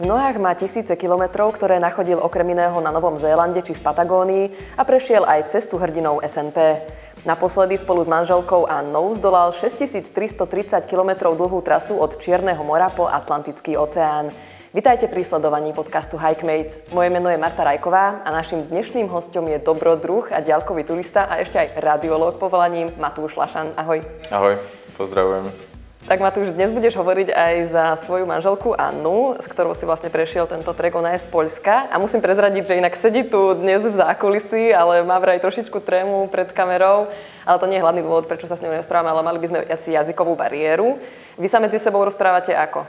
V nohách má tisíce kilometrov, ktoré nachodil okrem iného na Novom Zélande či v Patagónii a prešiel aj cestu hrdinou SNP. Naposledy spolu s manželkou Annou zdolal 6330 km dlhú trasu od Čierneho mora po Atlantický oceán. Vitajte pri sledovaní podcastu Hikemates. Moje meno je Marta Rajková a našim dnešným hostom je dobrodruh a ďalkový turista a ešte aj radiológ povolaním Matúš Lašan. Ahoj. Ahoj, pozdravujem. Tak Matúš, dnes budeš hovoriť aj za svoju manželku Annu, s ktorou si vlastne prešiel tento trek, ona je z Poľska. A musím prezradiť, že inak sedí tu dnes v zákulisí, ale má vraj trošičku trému pred kamerou. Ale to nie je hlavný dôvod, prečo sa s ňou nerozprávame, ale mali by sme asi jazykovú bariéru. Vy sa medzi sebou rozprávate ako?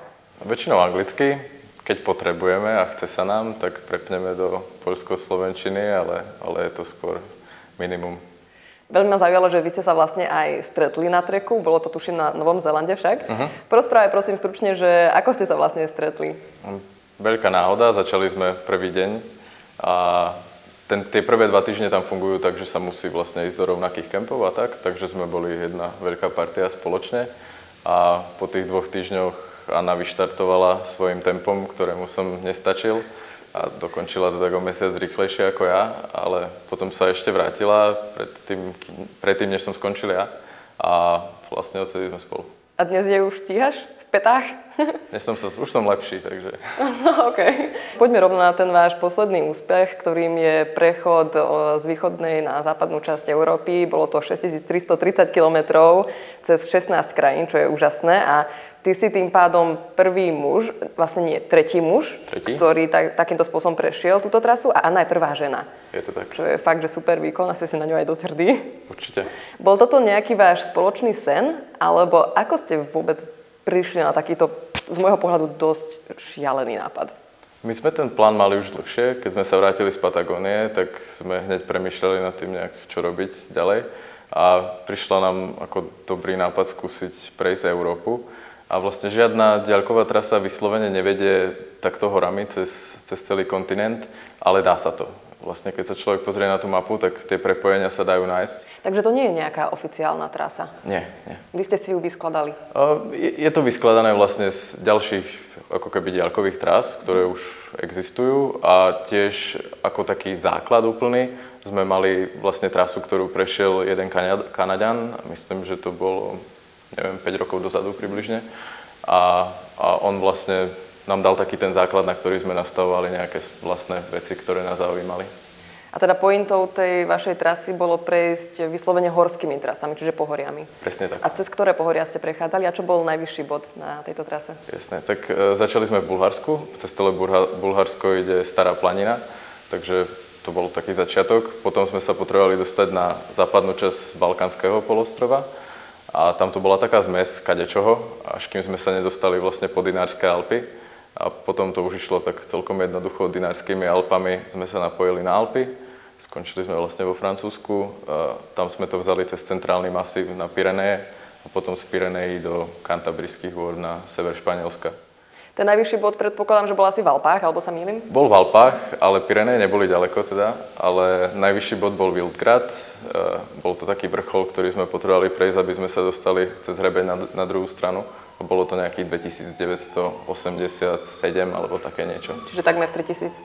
Väčšinou anglicky. Keď potrebujeme a chce sa nám, tak prepneme do poľsko-slovenčiny, ale, ale je to skôr minimum. Veľmi ma zaujalo, že vy ste sa vlastne aj stretli na treku, bolo to tuším na Novom Zelande však. Uh-huh. Porozprávaj prosím stručne, že ako ste sa vlastne stretli? Hm, veľká náhoda, začali sme prvý deň a ten, tie prvé dva týždne tam fungujú tak, že sa musí vlastne ísť do rovnakých kempov a tak, takže sme boli jedna veľká partia spoločne a po tých dvoch týždňoch Anna vyštartovala svojim tempom, ktorému som nestačil a dokončila to tak o mesiac rýchlejšie ako ja, ale potom sa ešte vrátila predtým, predtým než som skončil ja a vlastne odtedy sme spolu. A dnes je už stíhaš v petách? Dnes som sa, už som lepší, takže... No, OK. Poďme rovno na ten váš posledný úspech, ktorým je prechod z východnej na západnú časť Európy. Bolo to 6330 kilometrov cez 16 krajín, čo je úžasné. A Ty si tým pádom prvý muž, vlastne nie, tretí muž, tretí? ktorý tak, takýmto spôsobom prešiel túto trasu a Anna je prvá žena. Je to tak. Čo je fakt, že super výkon, asi si na ňu aj dosť hrdý. Určite. Bol toto nejaký váš spoločný sen, alebo ako ste vôbec prišli na takýto, z môjho pohľadu, dosť šialený nápad? My sme ten plán mali už dlhšie. Keď sme sa vrátili z Patagónie, tak sme hneď premyšľali nad tým nejak, čo robiť ďalej. A prišla nám ako dobrý nápad skúsiť prejsť Európu a vlastne žiadna ďalková trasa vyslovene nevedie takto horami cez, cez celý kontinent, ale dá sa to. Vlastne keď sa človek pozrie na tú mapu, tak tie prepojenia sa dajú nájsť. Takže to nie je nejaká oficiálna trasa? Nie, nie. Vy ste si ju vyskladali? Je to vyskladané vlastne z ďalších ako keby ďalkových tras, ktoré už existujú a tiež ako taký základ úplný sme mali vlastne trasu, ktorú prešiel jeden Kanaďan, myslím, že to bolo neviem, 5 rokov dozadu približne. A, a on vlastne nám dal taký ten základ, na ktorý sme nastavovali nejaké vlastné veci, ktoré nás zaujímali. A teda pointou tej vašej trasy bolo prejsť vyslovene horskými trasami, čiže pohoriami. Presne tak. A cez ktoré pohoria ste prechádzali a čo bol najvyšší bod na tejto trase? Jasné, tak e, začali sme v Bulharsku. Cez celé Bulharsko ide Stará planina, takže to bol taký začiatok. Potom sme sa potrebovali dostať na západnú časť Balkánskeho polostrova a tam to bola taká zmes kadečoho, až kým sme sa nedostali vlastne po Dinárske Alpy. A potom to už išlo tak celkom jednoducho Dinárskými Alpami. Sme sa napojili na Alpy, skončili sme vlastne vo Francúzsku. A tam sme to vzali cez centrálny masív na Pireneje a potom z Pirenejí do Kantabrických hôr na sever Španielska. Ten najvyšší bod predpokladám, že bol asi v Alpách, alebo sa mýlim? Bol v Alpách, ale Pireneje neboli ďaleko teda, ale najvyšší bod bol Wildgrad. E, bol to taký vrchol, ktorý sme potrebovali prejsť, aby sme sa dostali cez hrebeň na, na druhú stranu. Bolo to nejakých 2987 alebo také niečo. Čiže takmer 3000.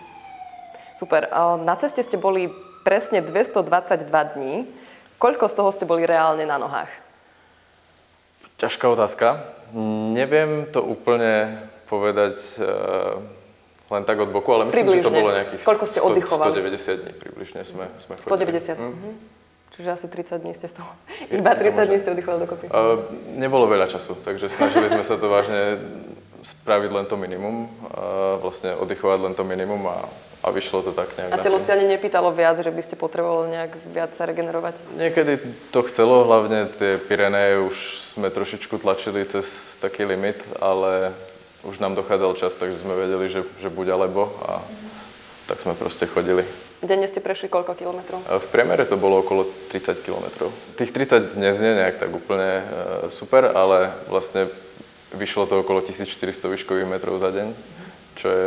Super. Na ceste ste boli presne 222 dní. Koľko z toho ste boli reálne na nohách? Ťažká otázka. Neviem to úplne povedať uh, len tak od boku, ale myslím, približne. že to bolo nejakých Koľko ste 100, 190 dní približne sme, sme chodili. 190? Mm. Mm-hmm. Čiže asi 30 dní ste z toho, iba 30 dní ste oddychovali dokopy. Uh, nebolo veľa času, takže snažili sme sa to vážne spraviť len to minimum, uh, vlastne oddychovať len to minimum a, a vyšlo to tak nejak. A telo si ani nepýtalo viac, že by ste potrebovali nejak viac sa regenerovať? Niekedy to chcelo, hlavne tie Pireneje už sme trošičku tlačili cez taký limit, ale už nám dochádzal čas, takže sme vedeli, že, že buď alebo a tak sme proste chodili. Denne ste prešli koľko kilometrov? V priemere to bolo okolo 30 kilometrov. Tých 30 neznie nejak tak úplne e, super, ale vlastne vyšlo to okolo 1400 výškových metrov za deň, čo je,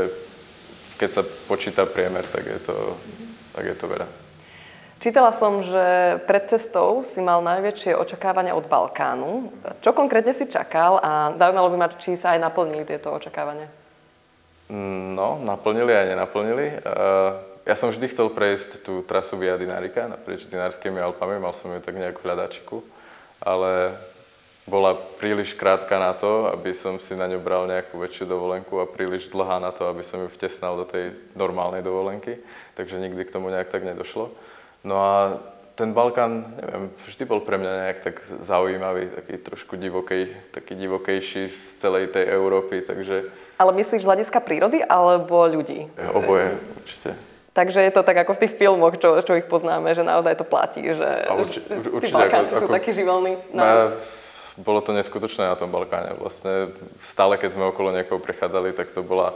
keď sa počíta priemer, tak je to, tak je to veľa. Čítala som, že pred cestou si mal najväčšie očakávania od Balkánu. Čo konkrétne si čakal a zaujímalo by ma, či sa aj naplnili tieto očakávania? Mm, No, naplnili aj nenaplnili. Uh, Ja som vždy chcel prejsť tú trasu Via Dinarica naprieč Dinarskými Alpami, mal som ju tak nejakú hľadačiku, ale bola príliš krátka na to, aby som si na ňu bral nejakú väčšiu dovolenku a príliš dlhá na to, aby som ju vtesnal do tej normálnej dovolenky, takže nikdy k tomu nejak tak nedošlo. No a ten Balkán, neviem, vždy bol pre mňa nejak tak zaujímavý, taký trošku divokej, taký divokejší z celej tej Európy, takže Ale myslíš z hľadiska prírody alebo ľudí? oboje určite. Takže je to tak ako v tých filmoch, čo, čo ich poznáme, že naozaj to platí, že, A urči- tí Balkánci ako- sú ako- takí živelní. No. Bolo to neskutočné na tom Balkáne. Vlastne stále, keď sme okolo niekoho prechádzali, tak to bola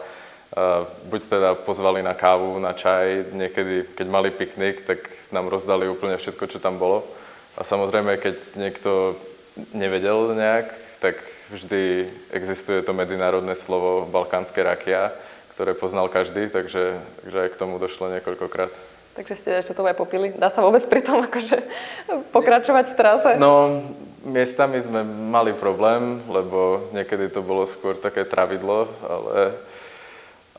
buď teda pozvali na kávu, na čaj, niekedy, keď mali piknik, tak nám rozdali úplne všetko, čo tam bolo. A samozrejme, keď niekto nevedel nejak, tak vždy existuje to medzinárodné slovo balkánske rakia, ktoré poznal každý, takže, takže aj k tomu došlo niekoľkokrát. Takže ste ešte to aj popili. Dá sa vôbec pri tom akože pokračovať v trase? No, miestami sme mali problém, lebo niekedy to bolo skôr také travidlo, ale,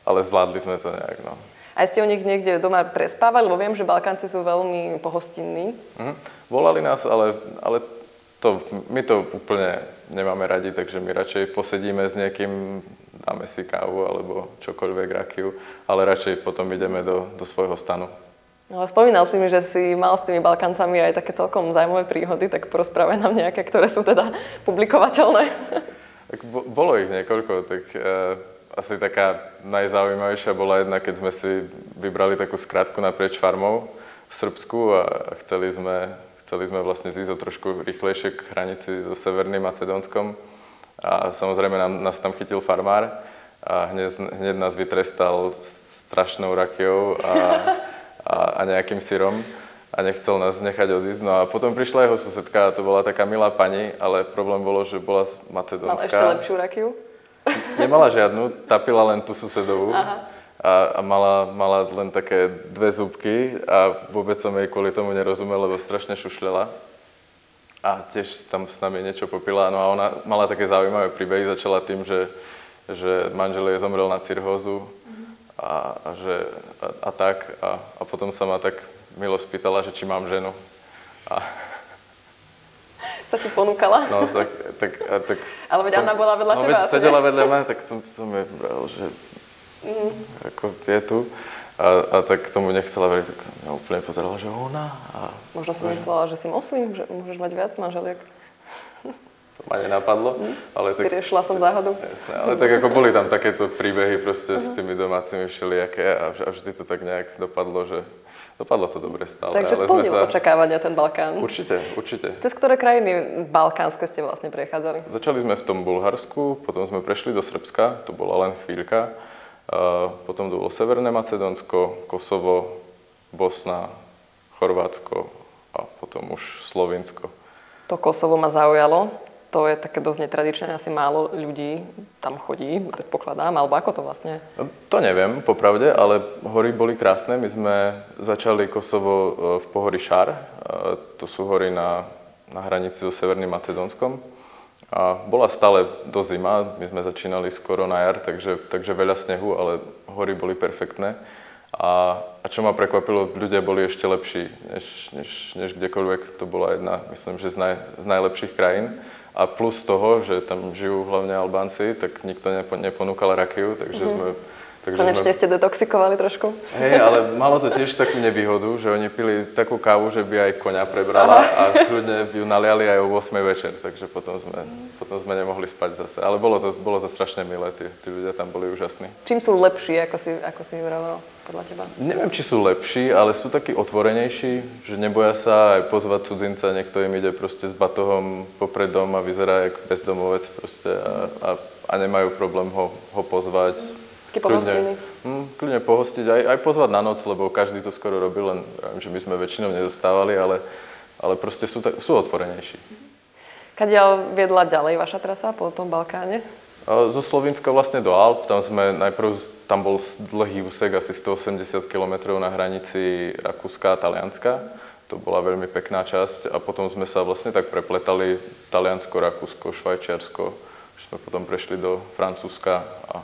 ale zvládli sme to nejak, no. Aj ste u nich niekde doma prespávali, lebo viem, že Balkánci sú veľmi pohostinní. Mhm. Volali nás, ale, ale to, my to úplne nemáme radi, takže my radšej posedíme s niekým, dáme si kávu alebo čokoľvek, rakiu, ale radšej potom ideme do, do svojho stanu. No, spomínal si mi, že si mal s tými Balkáncami aj také celkom zaujímavé príhody, tak porozprávaj nám nejaké, ktoré sú teda publikovateľné. Tak bo, bolo ich niekoľko, tak e, asi taká najzaujímavejšia bola jedna, keď sme si vybrali takú skratku naprieč farmou v Srbsku a chceli sme, chceli sme vlastne zísť o trošku rýchlejšie k hranici so Severným Macedónskom. A samozrejme nám, nás tam chytil farmár a hneď, hneď nás vytrestal strašnou rakiou a, a, a nejakým syrom a nechcel nás nechať odísť. No a potom prišla jeho susedka a to bola taká milá pani, ale problém bolo, že bola Macedónska. ešte lepšiu rakiu? Nemala žiadnu, tapila len tú susedovú. Aha. A, a mala, mala len také dve zúbky a vôbec som jej kvôli tomu nerozumel, lebo strašne šušľala. A tiež tam s nami niečo popila. No a ona mala také zaujímavé príbehy. Začala tým, že, že manžel jej zomrel na cirhózu a, a, že, a, a tak. A, a potom sa ma tak milo spýtala, že či mám ženu. A, Sa ti ponúkala? No, tak, tak, tak Ale veď ona bola vedľa no, teba veď sedela vedľa mňa, tak som, som jej bral, že Mm. ako je tu. A, a tak tomu nechcela veriť, tak mňa úplne pozerala, že ona. A Možno si myslela, že si moslim, že môžeš mať viac manželiek. to ma nenapadlo, ale tak... Vyriešila som záhadu. Jasné, ale tak ako boli tam takéto príbehy proste s tými domácimi všelijaké a, a vždy to tak nejak dopadlo, že dopadlo to dobre stále. Takže splnil očakávania ten Balkán. Určite, určite. Cez ktoré krajiny balkánske ste vlastne prechádzali? Začali sme v tom Bulharsku, potom sme prešli do Srbska, to bola len chvíľka. Potom to bolo Severné Macedónsko, Kosovo, Bosna, Chorvátsko a potom už Slovinsko. To Kosovo ma zaujalo. To je také dosť netradičné, asi málo ľudí tam chodí, predpokladám, alebo ako to vlastne? To neviem, popravde, ale hory boli krásne. My sme začali Kosovo e, v pohorí Šar. E, To sú hory na, na hranici so Severným Macedónskom. A bola stále do zima, my sme začínali skoro na jar, takže, takže veľa snehu, ale hory boli perfektné. A, a čo ma prekvapilo, ľudia boli ešte lepší, než, než, než kdekoľvek. To bola jedna, myslím, že z, naj, z najlepších krajín. A plus toho, že tam žijú hlavne Albánci, tak nikto nepo, neponúkal rakiu, takže mm-hmm. sme... Takže Konečne ste detoxikovali trošku? Hej, ale malo to tiež takú nevýhodu, že oni pili takú kávu, že by aj koňa prebrala a kľudne ju naliali aj o 8 večer, takže potom sme, potom sme nemohli spať zase. Ale bolo to, bolo to strašne milé, tí, tí ľudia tam boli úžasní. Čím sú lepší, ako si, ako si vravel, podľa teba? Neviem, či sú lepší, ale sú takí otvorenejší, že neboja sa aj pozvať cudzinca, niekto im ide proste s batohom popred dom a vyzerá ako bezdomovec proste a, a, a nemajú problém ho, ho pozvať. Taký pohostinný. Hm, kľudne pohostiť, aj, aj pozvať na noc, lebo každý to skoro robil, len že my sme väčšinou nedostávali, ale, ale proste sú, sú otvorenejší. Kadiaľ viedla ďalej vaša trasa po tom Balkáne? Zo Slovenska vlastne do Alp, tam sme najprv, tam bol dlhý úsek, asi 180 km na hranici Rakúska a Talianska. To bola veľmi pekná časť a potom sme sa vlastne tak prepletali Taliansko, Rakúsko, Švajčiarsko, sme potom prešli do Francúzska a,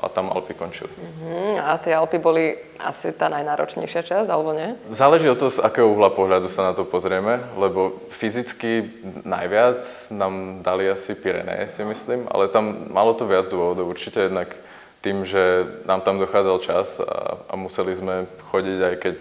a tam Alpy končili. Mm, a tie Alpy boli asi tá najnáročnejšia časť, alebo nie? Záleží od toho, z akého uhla pohľadu sa na to pozrieme, lebo fyzicky najviac nám dali asi Pyreneje, si myslím, ale tam malo to viac dôvodov. Určite jednak tým, že nám tam dochádzal čas a, a museli sme chodiť, aj keď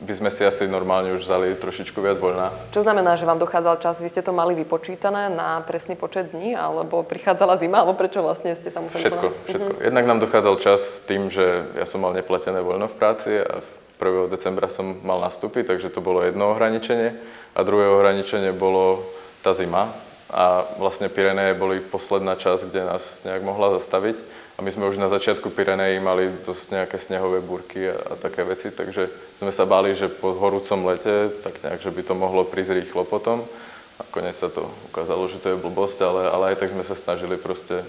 by sme si asi normálne už vzali trošičku viac voľna. Čo znamená, že vám dochádzal čas? Vy ste to mali vypočítané na presný počet dní, alebo prichádzala zima, alebo prečo vlastne ste sa museli... Všetko, všetko. Mm-hmm. Jednak nám dochádzal čas tým, že ja som mal neplatené voľno v práci a 1. decembra som mal nastúpiť, takže to bolo jedno ohraničenie. A druhé ohraničenie bolo tá zima. A vlastne Pireneje boli posledná časť, kde nás nejak mohla zastaviť a my sme už na začiatku Pireneji mali dosť nejaké snehové búrky a, a také veci, takže sme sa báli, že po horúcom lete, tak nejak, že by to mohlo prísť rýchlo potom. A konec sa to ukázalo, že to je blbosť, ale, ale aj tak sme sa snažili proste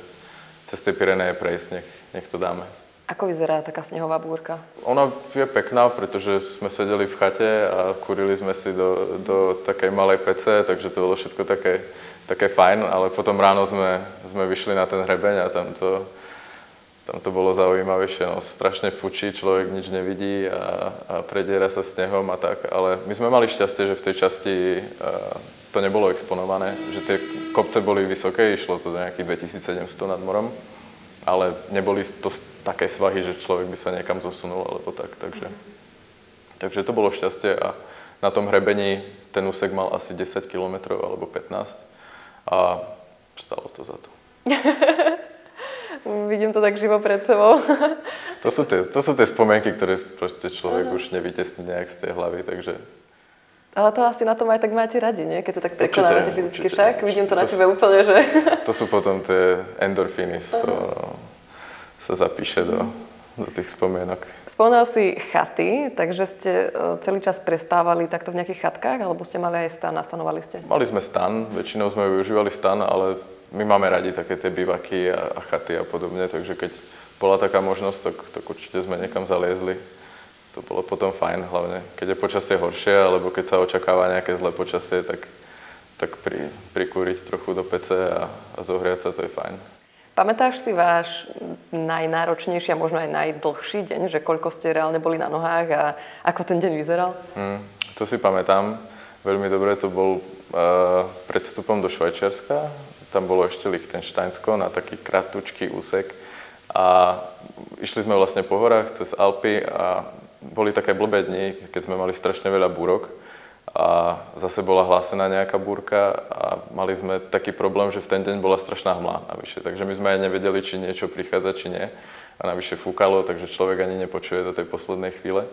cez tie Pireneje prejsť, nech, nech to dáme. Ako vyzerá taká snehová búrka? Ona je pekná, pretože sme sedeli v chate a kurili sme si do, do takej malej pece, takže to bolo všetko také, také fajn, ale potom ráno sme, sme vyšli na ten hrebeň a tam to, tam to bolo zaujímavejšie, no strašne fučí, človek nič nevidí a, a prediera sa snehom a tak, ale my sme mali šťastie, že v tej časti uh, to nebolo exponované, že tie kopce boli vysoké, išlo to do nejakých 2700 nad morom, ale neboli to také svahy, že človek by sa niekam zosunul alebo tak, takže, takže to bolo šťastie a na tom hrebení ten úsek mal asi 10 km alebo 15 a stalo to za to. Vidím to tak živo pred sebou. to, sú tie, to sú tie spomienky, ktoré proste človek uh-huh. už nevytesní nejak z tej hlavy, takže... Ale to asi na tom aj tak máte radi, nie? Keď to tak prekonávate fyzicky určite. však. Vidím to, to na tebe úplne, že... to sú potom tie endorfíny, uh-huh. so, sa zapíše do, do tých spomienok. Spomínal si chaty, takže ste e, celý čas prespávali takto v nejakých chatkách, alebo ste mali aj stan a stanovali ste? Mali sme stan, väčšinou sme využívali stan, ale my máme radi také tie bivaky a, a chaty a podobne, takže keď bola taká možnosť, tak, tak určite sme niekam zaliezli. To bolo potom fajn, hlavne keď je počasie horšie, alebo keď sa očakáva nejaké zlé počasie, tak, tak pri, prikúriť trochu do pece a, a zohriať sa, to je fajn. Pamätáš si váš najnáročnejší a možno aj najdlhší deň, že koľko ste reálne boli na nohách a ako ten deň vyzeral? Hmm, to si pamätám. Veľmi dobre to bol uh, pred vstupom do Švajčiarska tam bolo ešte Lichtensteinsko na taký kratučký úsek a išli sme vlastne po horách cez Alpy a boli také blbé dni, keď sme mali strašne veľa búrok a zase bola hlásená nejaká búrka a mali sme taký problém, že v ten deň bola strašná hmla navyše, takže my sme aj nevedeli, či niečo prichádza, či nie. A navyše fúkalo, takže človek ani nepočuje do tej poslednej chvíle.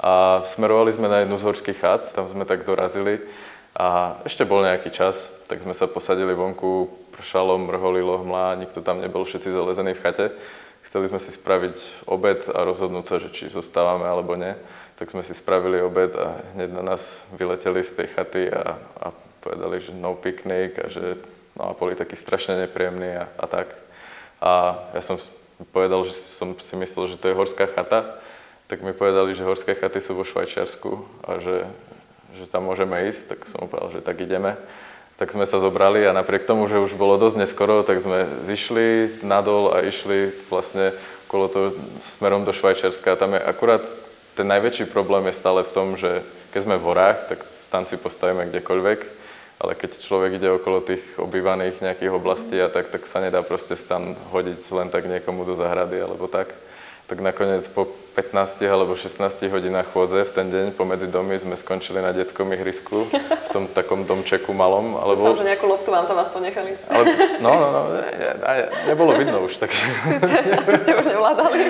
A smerovali sme na jednu z horských chat, tam sme tak dorazili a ešte bol nejaký čas, tak sme sa posadili vonku, pršalo, mrholilo hmla, nikto tam nebol, všetci zalezení v chate. Chceli sme si spraviť obed a rozhodnúť sa, že či zostávame alebo nie. Tak sme si spravili obed a hneď na nás vyleteli z tej chaty a, a povedali, že no picnic a že no a boli takí strašne nepríjemní a, a tak. A ja som povedal, že som si myslel, že to je horská chata, tak mi povedali, že horské chaty sú vo Švajčiarsku a že, že tam môžeme ísť, tak som povedal, že tak ideme. Tak sme sa zobrali a napriek tomu, že už bolo dosť neskoro, tak sme zišli nadol a išli vlastne okolo toho smerom do Švajčiarska. Tam je akurát ten najväčší problém je stále v tom, že keď sme v horách, tak stan si postavíme kdekoľvek, ale keď človek ide okolo tých obývaných nejakých oblastí a tak, tak sa nedá proste stan hodiť len tak niekomu do zahrady alebo tak. Tak nakoniec po 15 alebo 16 hodinách chôdze v ten deň pomedzi domy sme skončili na detskom ihrisku v tom takom domčeku malom. Alebo... Dúfam, že nejakú loptu vám tam aspoň nechali. Ale, no, no, no, ne, ne, nebolo vidno už, takže... Asi ste už nevládali.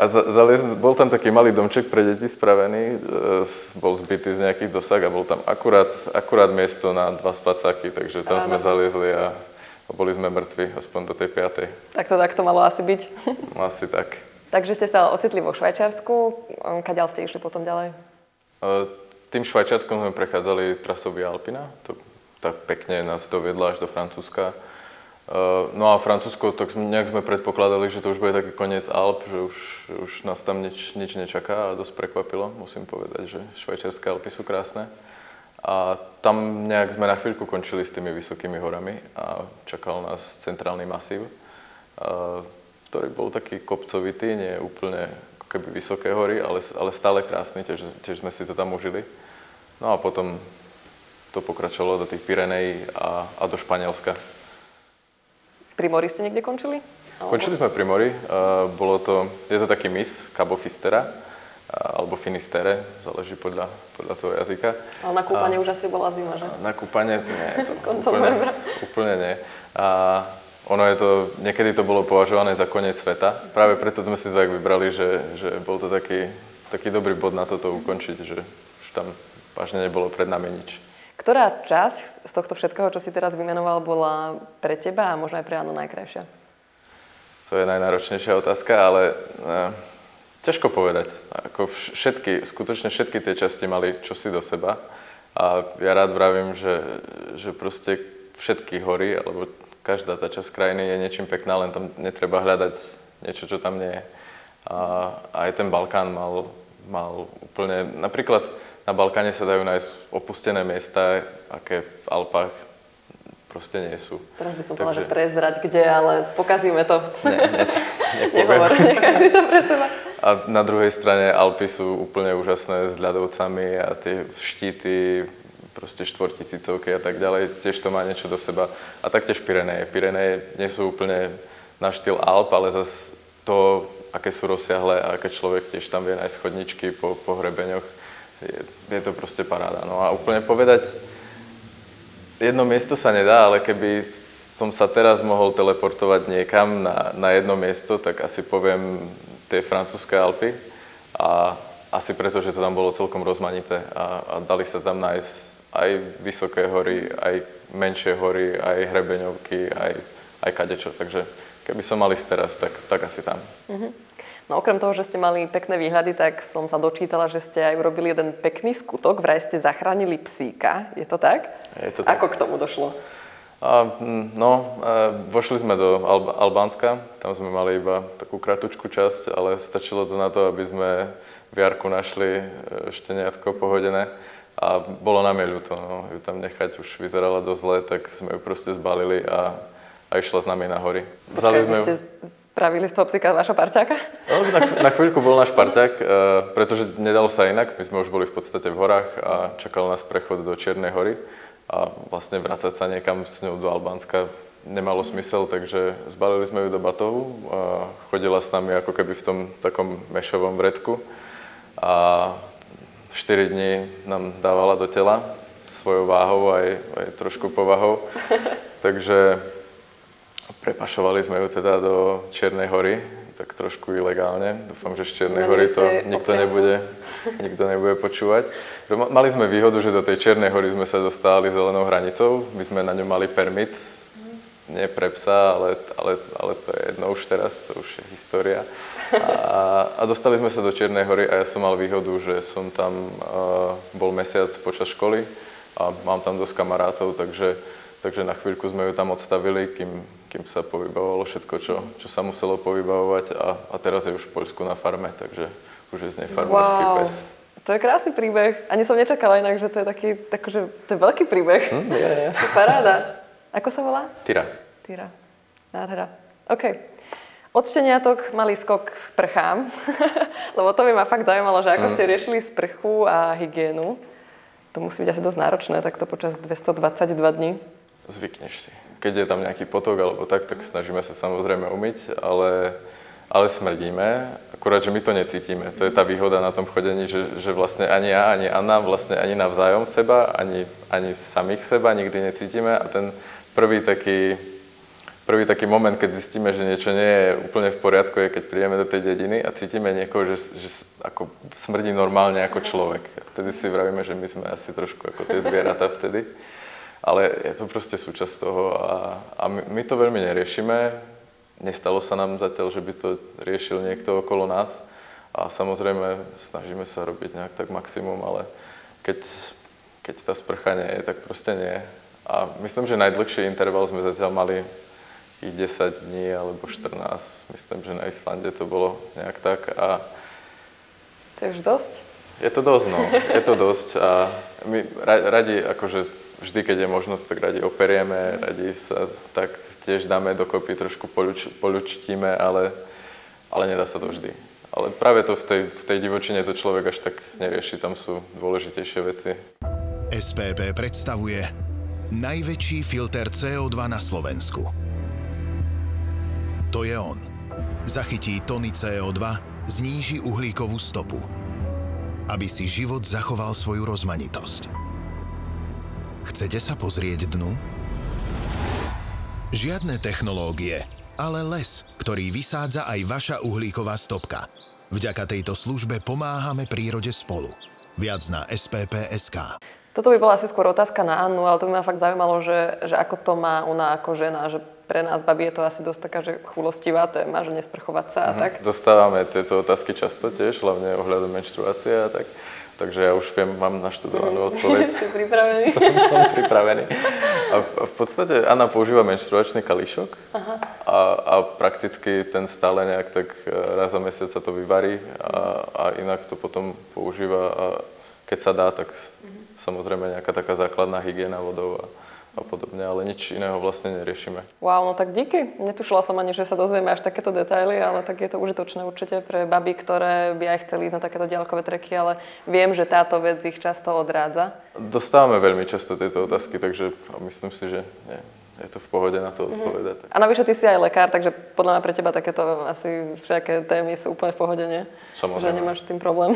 A za, zaliez, bol tam taký malý domček pre deti spravený, e, bol zbytý z nejakých dosah a bol tam akurát, akurát miesto na dva spacáky, takže tam Áno. sme zaliezli a boli sme mŕtvi, aspoň do tej piatej. Tak to tak to malo asi byť. Asi tak. Takže ste sa ocitli vo Švajčiarsku. Kaďal ste išli potom ďalej? Tým Švajčiarskom sme prechádzali trasou Alpina. To tak pekne nás doviedla až do Francúzska. No a Francúzsko, tak nejak sme predpokladali, že to už bude taký koniec Alp, že už, už nás tam nič, nič nečaká a dosť prekvapilo, musím povedať, že švajčiarske Alpy sú krásne. A tam nejak sme na chvíľku končili s tými vysokými horami a čakal nás centrálny masív ktorý bol taký kopcovitý, nie úplne ako keby vysoké hory, ale, ale stále krásny, tiež, tiež sme si to tam užili. No a potom to pokračovalo do tých Pirenej a, a do Španielska. Pri mori ste niekde končili? Končili sme pri mori. Uh, bolo to, je to taký mis Cabo Fistera, uh, alebo Finistere, záleží podľa, podľa toho jazyka. Ale na kúpanie uh, už asi bola zima, že? Na kúpanie nie. To úplne, úplne nie. A ono je to, niekedy to bolo považované za koniec sveta. Práve preto sme si to tak vybrali, že, že bol to taký, taký dobrý bod na toto ukončiť, že už tam vážne nebolo pred nami nič. Ktorá časť z tohto všetkého, čo si teraz vymenoval, bola pre teba a možno aj pre Anu najkrajšia? To je najnáročnejšia otázka, ale eh, ťažko povedať. Ako všetky, skutočne všetky tie časti mali čosi do seba. A ja rád vravím, že, že proste všetky hory, alebo každá tá časť krajiny je niečím pekná, len tam netreba hľadať niečo, čo tam nie je. A aj ten Balkán mal, mal úplne, napríklad na Balkáne sa dajú nájsť opustené miesta, aké v Alpách proste nie sú. Teraz by som povedala, že prezrať kde, ale pokazíme to. Ne, ne, Nehovor, nechaj si to pre teba. A na druhej strane Alpy sú úplne úžasné s ľadovcami a tie štíty, proste štvortisícovky a tak ďalej, tiež to má niečo do seba. A taktiež Pireneje. Pireneje nie sú úplne na štýl Alp, ale zase to, aké sú rozsiahle a aké človek tiež tam vie nájsť chodničky po, po hrebeňoch, je, je to proste paráda. No a úplne povedať, jedno miesto sa nedá, ale keby som sa teraz mohol teleportovať niekam na, na jedno miesto, tak asi poviem tie francúzske Alpy. A asi preto, že to tam bolo celkom rozmanité a, a dali sa tam nájsť aj vysoké hory, aj menšie hory, aj hrebeňovky, aj, aj kadečo. Takže keby som mal ísť teraz, tak, tak asi tam. Mm-hmm. No okrem toho, že ste mali pekné výhľady, tak som sa dočítala, že ste aj urobili jeden pekný skutok. Vraj ste zachránili psíka. Je to tak? Je to tak. Ako k tomu došlo? A, no, a vošli sme do Alb- Albánska. Tam sme mali iba takú kratučku časť, ale stačilo to na to, aby sme v Jarku našli e, šteniatko pohodené. A bolo nám je ľúto, no, ju tam nechať, už vyzerala dosť zle, tak sme ju proste zbalili a, a išla s nami na hory. Počkaj, sme ste Spravili z toho psíka vaša parťáka? No, na, na chvíľku bol náš parťák, uh, pretože nedalo sa inak. My sme už boli v podstate v horách a čakal nás prechod do Čiernej hory. A vlastne vracať sa niekam s ňou do Albánska nemalo smysel, takže zbalili sme ju do batohu. A chodila s nami ako keby v tom takom mešovom vrecku. A 4 dní nám dávala do tela svojou váhou aj, aj trošku povahou. Takže Prepašovali sme ju teda do Čiernej hory, tak trošku ilegálne. Dúfam, že z Čiernej hory to nikto nebude, nikto nebude počúvať. Mali sme výhodu, že do tej Čiernej hory sme sa dostali zelenou hranicou. My sme na ňu mali permit, nie pre psa, ale, ale, ale to je jedno už teraz, to už je história. A, a dostali sme sa do Čiernej hory a ja som mal výhodu, že som tam uh, bol mesiac počas školy a mám tam dosť kamarátov, takže, takže na chvíľku sme ju tam odstavili, kým, kým sa povybavovalo všetko, čo, čo sa muselo povybavovať a, a teraz je už v Poľsku na farme, takže už je z nej farmársky wow. pes. To je krásny príbeh. Ani som nečakala inak, že to je taký, takže to je veľký príbeh. Hm, je, je paráda. Ako sa volá? Tyra. Tyra. Nádhera. OK. Od šteniatok mali skok k sprchám, lebo to by ma fakt zaujímalo, že ako hm. ste riešili sprchu a hygienu. To musí byť asi dosť náročné, takto počas 222 dní. Zvykneš si keď je tam nejaký potok alebo tak, tak snažíme sa samozrejme umyť, ale, ale smrdíme, akurát, že my to necítime. To je tá výhoda na tom chodení, že, že vlastne ani ja, ani Anna, vlastne ani navzájom seba, ani, ani samých seba nikdy necítime a ten prvý taký, prvý taký moment, keď zistíme, že niečo nie je úplne v poriadku, je keď prídeme do tej dediny a cítime niekoho, že, že ako smrdí normálne ako človek. A vtedy si vravíme, že my sme asi trošku ako tie zvieratá vtedy ale je to proste súčasť toho a, a my, my to veľmi neriešime. Nestalo sa nám zatiaľ, že by to riešil niekto okolo nás a samozrejme snažíme sa robiť nejak tak maximum, ale keď, keď tá sprcha nie je, tak proste nie. A myslím, že najdlhší interval sme zatiaľ mali i 10 dní alebo 14. Myslím, že na Islande to bolo nejak tak. A to je už dosť? Je to dosť, no. Je to dosť a my radi akože vždy, keď je možnosť, tak radi operieme, radi sa tak tiež dáme dokopy, trošku poľuč, poľučtíme, ale, ale nedá sa to vždy. Ale práve to v tej, v tej divočine to človek až tak nerieši, tam sú dôležitejšie veci. SPP predstavuje najväčší filter CO2 na Slovensku. To je on. Zachytí tony CO2, zníži uhlíkovú stopu, aby si život zachoval svoju rozmanitosť. Chcete sa pozrieť dnu? Žiadne technológie, ale les, ktorý vysádza aj vaša uhlíková stopka. Vďaka tejto službe pomáhame prírode spolu. Viac na SPP.sk. Toto by bola asi skôr otázka na Annu, ale to by ma fakt zaujímalo, že, že ako to má ona ako žena, že pre nás, babi, je to asi dosť taká, že chulostivá téma, že nesprchovať sa a mhm. tak. Dostávame tieto otázky často tiež, hlavne ohľadom menštruácie a tak. Takže ja už viem, mám naštudovanú odpoveď. Si pripravený? som, som pripravený. A v podstate Anna používa menštruačný kališok Aha. A, a prakticky ten stále nejak tak e, raz za mesiac sa to vyvarí a, a inak to potom používa a keď sa dá, tak mm-hmm. samozrejme nejaká taká základná hygiena vodou a, a podobne, ale nič iného vlastne neriešime. Wow, no tak díky. Netušila som ani, že sa dozvieme až takéto detaily, ale tak je to užitočné určite pre baby, ktoré by aj chceli ísť na takéto ďalkové treky, ale viem, že táto vec ich často odrádza. Dostávame veľmi často tieto otázky, takže myslím si, že nie, je to v pohode na to mhm. odpovedať. Mm-hmm. A navyše ty si aj lekár, takže podľa mňa pre teba takéto asi všetké témy sú úplne v pohode, nie? Samozrejme. Že nemáš s tým problém.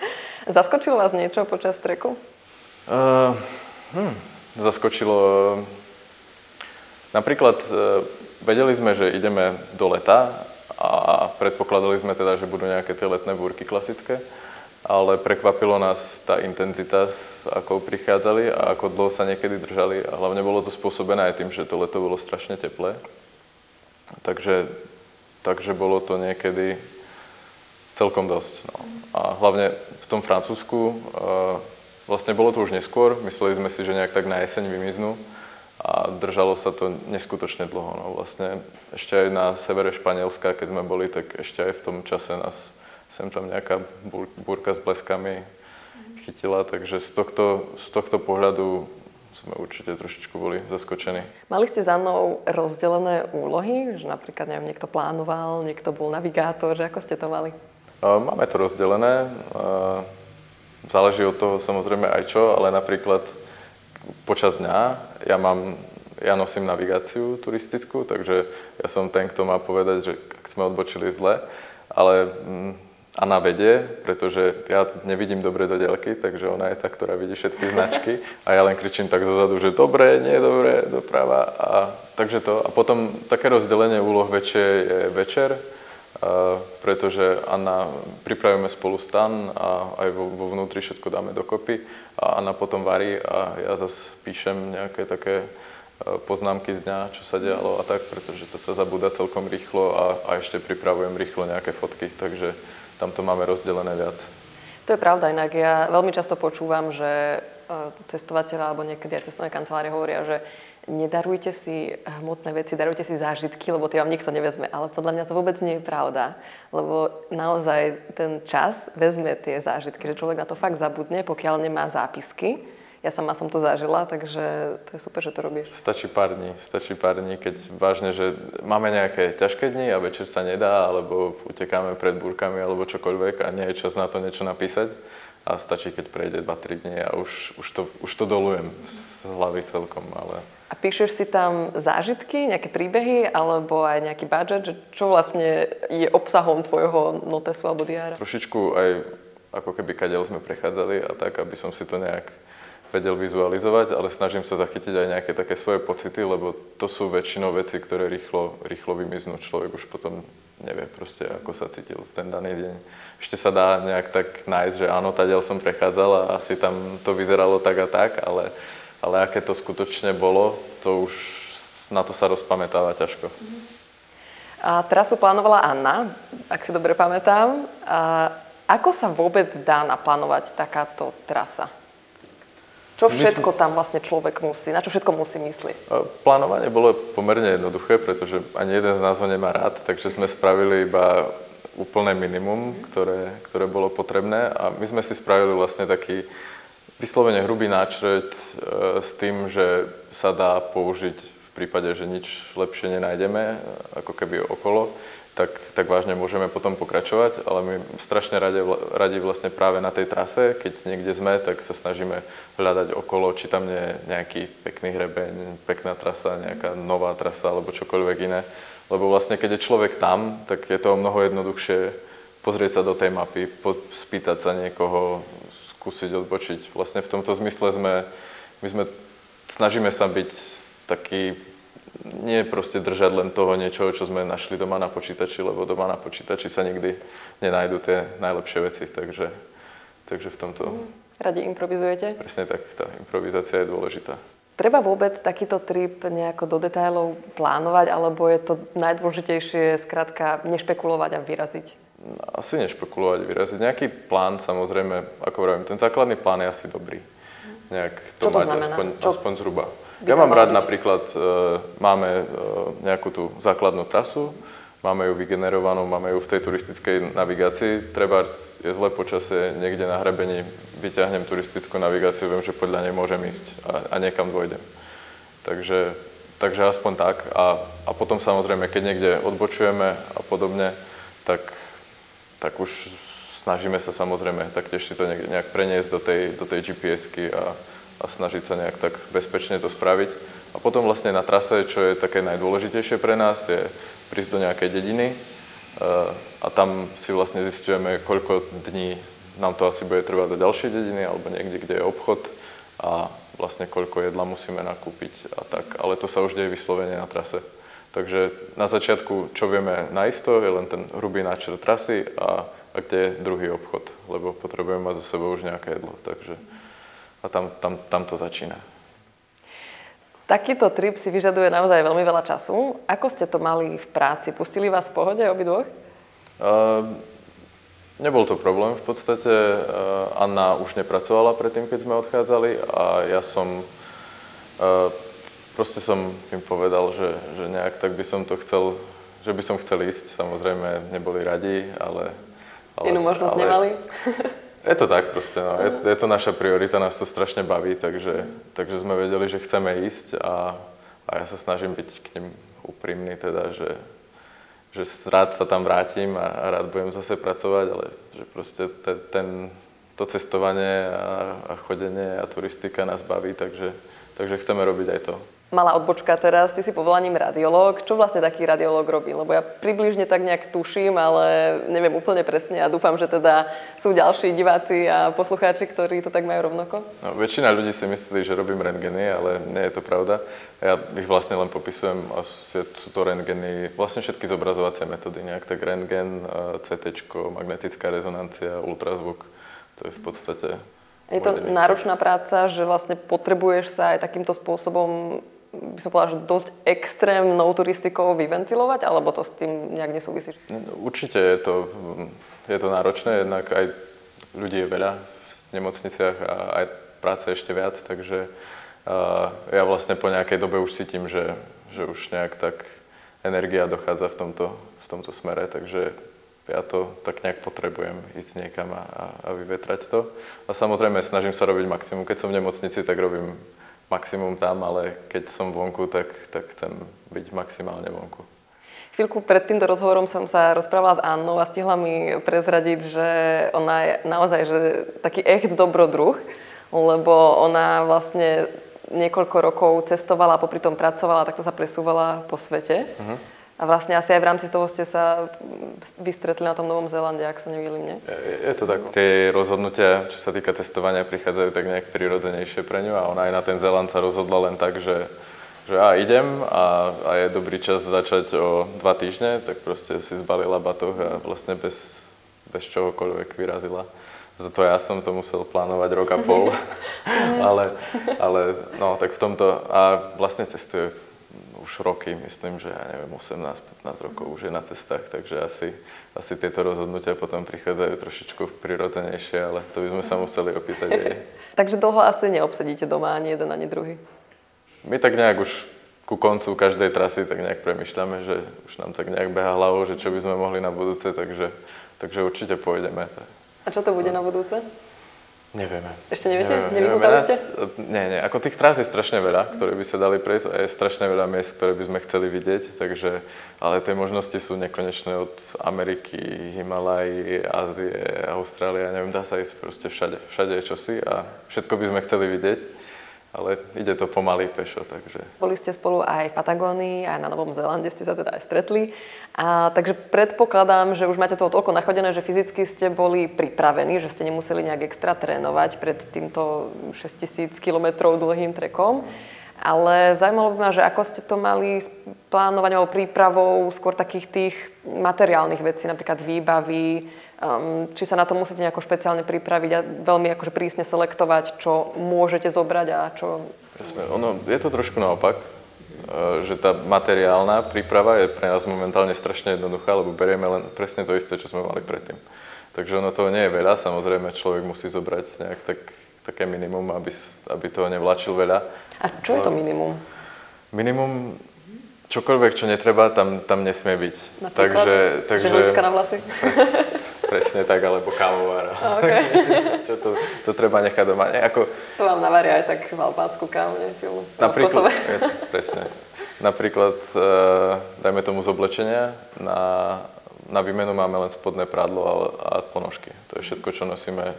Zaskočilo vás niečo počas treku? Uh, hm zaskočilo. Napríklad e, vedeli sme, že ideme do leta a predpokladali sme teda, že budú nejaké tie letné búrky klasické, ale prekvapilo nás tá intenzita, ako prichádzali a ako dlho sa niekedy držali a hlavne bolo to spôsobené aj tým, že to leto bolo strašne teplé. Takže, takže bolo to niekedy celkom dosť. No. A hlavne v tom Francúzsku Vlastne bolo to už neskôr, mysleli sme si, že nejak tak na jeseň vymiznú a držalo sa to neskutočne dlho. No vlastne ešte aj na severe Španielska, keď sme boli, tak ešte aj v tom čase nás sem tam nejaká búrka s bleskami chytila, takže z tohto, z tohto pohľadu sme určite trošičku boli zaskočení. Mali ste za mnou rozdelené úlohy, že napríklad neviem, niekto plánoval, niekto bol navigátor, že ako ste to mali? Máme to rozdelené. Záleží od toho samozrejme aj čo, ale napríklad počas dňa ja mám ja nosím navigáciu turistickú, takže ja som ten, kto má povedať, že sme odbočili zle, ale mm, Anna vedie, pretože ja nevidím dobre do ďalky, takže ona je tá, ktorá vidí všetky značky a ja len kričím tak zozadu, že dobre, nie dobre, doprava a takže to. A potom také rozdelenie úloh väčšie je večer, pretože Anna, pripravíme spolu stan a aj vo, vo vnútri všetko dáme dokopy a Anna potom varí a ja zase píšem nejaké také e, poznámky z dňa, čo sa dialo a tak, pretože to sa zabúda celkom rýchlo a, a ešte pripravujem rýchlo nejaké fotky, takže tam to máme rozdelené viac. To je pravda, inak ja veľmi často počúvam, že testovateľa alebo niekedy aj cestovné kancelárie hovoria, že nedarujte si hmotné veci, darujte si zážitky, lebo tie vám nikto nevezme. Ale podľa mňa to vôbec nie je pravda, lebo naozaj ten čas vezme tie zážitky, že človek na to fakt zabudne, pokiaľ nemá zápisky. Ja sama som to zažila, takže to je super, že to robíš. Stačí pár dní, stačí pár dní, keď vážne, že máme nejaké ťažké dni a večer sa nedá, alebo utekáme pred búrkami, alebo čokoľvek a nie je čas na to niečo napísať. A stačí, keď prejde 2-3 dní a už, už, to, už to dolujem z hlavy celkom, ale a píšeš si tam zážitky, nejaké príbehy, alebo aj nejaký budget, že čo vlastne je obsahom tvojho notesu alebo diára? Trošičku aj ako keby kadeľ sme prechádzali a tak, aby som si to nejak vedel vizualizovať, ale snažím sa zachytiť aj nejaké také svoje pocity, lebo to sú väčšinou veci, ktoré rýchlo, rýchlo vymiznú. Človek už potom nevie proste, ako sa cítil v ten daný deň. Ešte sa dá nejak tak nájsť, že áno, tadiaľ som prechádzal a asi tam to vyzeralo tak a tak, ale ale aké to skutočne bolo, to už na to sa rozpamätáva ťažko. A trasu plánovala Anna, ak si dobre pamätám. A ako sa vôbec dá naplánovať takáto trasa? Čo všetko tam vlastne človek musí, na čo všetko musí myslieť? Plánovanie bolo pomerne jednoduché, pretože ani jeden z nás ho nemá rád, takže sme spravili iba úplné minimum, ktoré, ktoré bolo potrebné a my sme si spravili vlastne taký Vyslovene hrubý náčrt e, s tým, že sa dá použiť v prípade, že nič lepšie nenájdeme, e, ako keby okolo, tak, tak vážne môžeme potom pokračovať, ale my strašne radi, radi vlastne práve na tej trase, keď niekde sme, tak sa snažíme hľadať okolo, či tam nie je nejaký pekný hrebeň, pekná trasa, nejaká nová trasa alebo čokoľvek iné. Lebo vlastne keď je človek tam, tak je to mnoho jednoduchšie pozrieť sa do tej mapy, spýtať sa niekoho, skúsiť odbočiť. Vlastne v tomto zmysle sme, my sme, snažíme sa byť taký nie proste držať len toho niečoho, čo sme našli doma na počítači, lebo doma na počítači sa nikdy nenájdu tie najlepšie veci, takže, takže v tomto... Mhm. Radi improvizujete? Presne tak, tá improvizácia je dôležitá. Treba vôbec takýto trip nejako do detailov plánovať, alebo je to najdôležitejšie skrátka nešpekulovať a vyraziť? Asi nešpekulovať, vyraziť. Nejaký plán, samozrejme, ako hovorím, ten základný plán je asi dobrý. Nejak to, Čo to mať znamená? aspoň, Čo aspoň zhruba. Ja mám rád byť? napríklad, e, máme e, nejakú tú základnú trasu, máme ju vygenerovanú, máme ju v tej turistickej navigácii. Treba je zlé počasie, niekde na hrebení vyťahnem turistickú navigáciu, viem, že podľa nej môžem ísť a, a niekam dôjdem. Takže, takže aspoň tak. A, a potom samozrejme, keď niekde odbočujeme a podobne, tak, tak už snažíme sa samozrejme taktiež si to nejak, preniesť do tej, do tej GPS-ky a, a snažiť sa nejak tak bezpečne to spraviť. A potom vlastne na trase, čo je také najdôležitejšie pre nás, je prísť do nejakej dediny e, a tam si vlastne zistujeme, koľko dní nám to asi bude trvať do ďalšej dediny alebo niekde, kde je obchod a vlastne koľko jedla musíme nakúpiť a tak. Ale to sa už deje vyslovene na trase. Takže na začiatku, čo vieme naisto, je len ten hrubý náčrt trasy a, a kde je druhý obchod, lebo potrebujeme mať za sebou už nejaké jedlo. Takže, a tam, tam, tam to začína. Takýto trip si vyžaduje naozaj veľmi veľa času. Ako ste to mali v práci? Pustili vás v pohode obidvoch? Uh, nebol to problém v podstate. Uh, Anna už nepracovala predtým, keď sme odchádzali a ja som... Uh, proste som im povedal, že, že nejak tak by som to chcel, že by som chcel ísť. Samozrejme, neboli radi, ale... ale Inú možnosť ale, nemali? Je to tak proste, no. je, je to naša priorita, nás to strašne baví, takže, takže sme vedeli, že chceme ísť a, a ja sa snažím byť k nim úprimný, teda, že, že rád sa tam vrátim a, a rád budem zase pracovať, ale že proste te, ten, to cestovanie a, a chodenie a turistika nás baví, takže, takže chceme robiť aj to. Malá odbočka teraz, ty si povolaním radiológ. Čo vlastne taký radiológ robí? Lebo ja približne tak nejak tuším, ale neviem úplne presne a dúfam, že teda sú ďalší diváci a poslucháči, ktorí to tak majú rovnako. No, väčšina ľudí si myslí, že robím rentgeny, ale nie je to pravda. Ja ich vlastne len popisujem a sú to rentgeny, vlastne všetky zobrazovacie metódy, nejak tak rentgen, CT, magnetická rezonancia, ultrazvuk, to je v podstate... Je to náročná práca, že vlastne potrebuješ sa aj takýmto spôsobom by som povedala, že dosť extrémnou turistikou vyventilovať, alebo to s tým nejak nesúvisí? Určite je to, je to náročné, jednak aj ľudí je veľa v nemocniciach a aj práce ešte viac, takže uh, ja vlastne po nejakej dobe už cítim, že, že už nejak tak energia dochádza v tomto, v tomto smere, takže ja to tak nejak potrebujem ísť niekam a, a vyvetrať to. A samozrejme snažím sa robiť maximum. Keď som v nemocnici, tak robím maximum tam, ale keď som vonku, tak, tak chcem byť maximálne vonku. Chvíľku pred týmto rozhovorom som sa rozprávala s Annou a stihla mi prezradiť, že ona je naozaj že taký echt dobrodruh, lebo ona vlastne niekoľko rokov cestovala a popri tom pracovala, takto sa presúvala po svete. Uh-huh. A vlastne asi aj v rámci toho ste sa vystretli na tom Novom Zélande, ak sa nevýlim, nie? Je, to tak. Tie rozhodnutia, čo sa týka testovania, prichádzajú tak nejak prirodzenejšie pre ňu a ona aj na ten Zéland sa rozhodla len tak, že, že a idem a, a je dobrý čas začať o dva týždne, tak proste si zbalila batoh a vlastne bez, bez čohokoľvek vyrazila. Zato ja som to musel plánovať rok a pol, ale, ale no, tak v tomto a vlastne cestuje už roky, myslím, že ja neviem, 18-15 rokov už je na cestách, takže asi, asi tieto rozhodnutia potom prichádzajú trošičku prirodzenejšie, ale to by sme sa museli opýtať aj. Takže dlho asi neobsedíte doma ani jeden, ani druhý. My tak nejak už ku koncu každej trasy tak nejak premyšľame, že už nám tak nejak beha hlavou, že čo by sme mohli na budúce, takže, takže určite pôjdeme. A čo to bude na budúce? Nevieme. Ešte neviete? Nevieme. ste? Nie, nie. Ako tých trás je strašne veľa, ktoré by sa dali prejsť a je strašne veľa miest, ktoré by sme chceli vidieť, takže, ale tie možnosti sú nekonečné od Ameriky, Himalají, Ázie, Austrália, neviem, dá sa ísť proste všade. Všade je čosi a všetko by sme chceli vidieť, ale ide to pomaly pešo, takže... Boli ste spolu aj v Patagónii, aj na Novom Zélande ste sa teda aj stretli. A, takže predpokladám, že už máte toho toľko nachodené, že fyzicky ste boli pripravení, že ste nemuseli nejak extra trénovať pred týmto 6000 km dlhým trekom. Ale zaujímalo by ma, že ako ste to mali s plánovaním alebo prípravou skôr takých tých materiálnych vecí, napríklad výbavy, um, či sa na to musíte nejako špeciálne pripraviť a veľmi akože prísne selektovať, čo môžete zobrať a čo Jasné, ono, je to trošku naopak, e, že tá materiálna príprava je pre nás momentálne strašne jednoduchá, lebo berieme len presne to isté, čo sme mali predtým. Takže ono toho nie je veľa, samozrejme človek musí zobrať nejak tak, také minimum, aby, aby toho nevlačil veľa. A čo je to minimum? Minimum čokoľvek, čo netreba, tam, tam nesmie byť. Napríklad? Takže, takže Žehlička na vlasy? presne tak, alebo kávovar. Okay. čo to, to treba nechať doma. Nie, ako, To vám navaria aj tak v albánsku kávu, nie silnú. Napríklad, yes, presne. Napríklad, uh, dajme tomu z oblečenia, na, na výmenu máme len spodné prádlo a, a ponožky. To je všetko, čo nosíme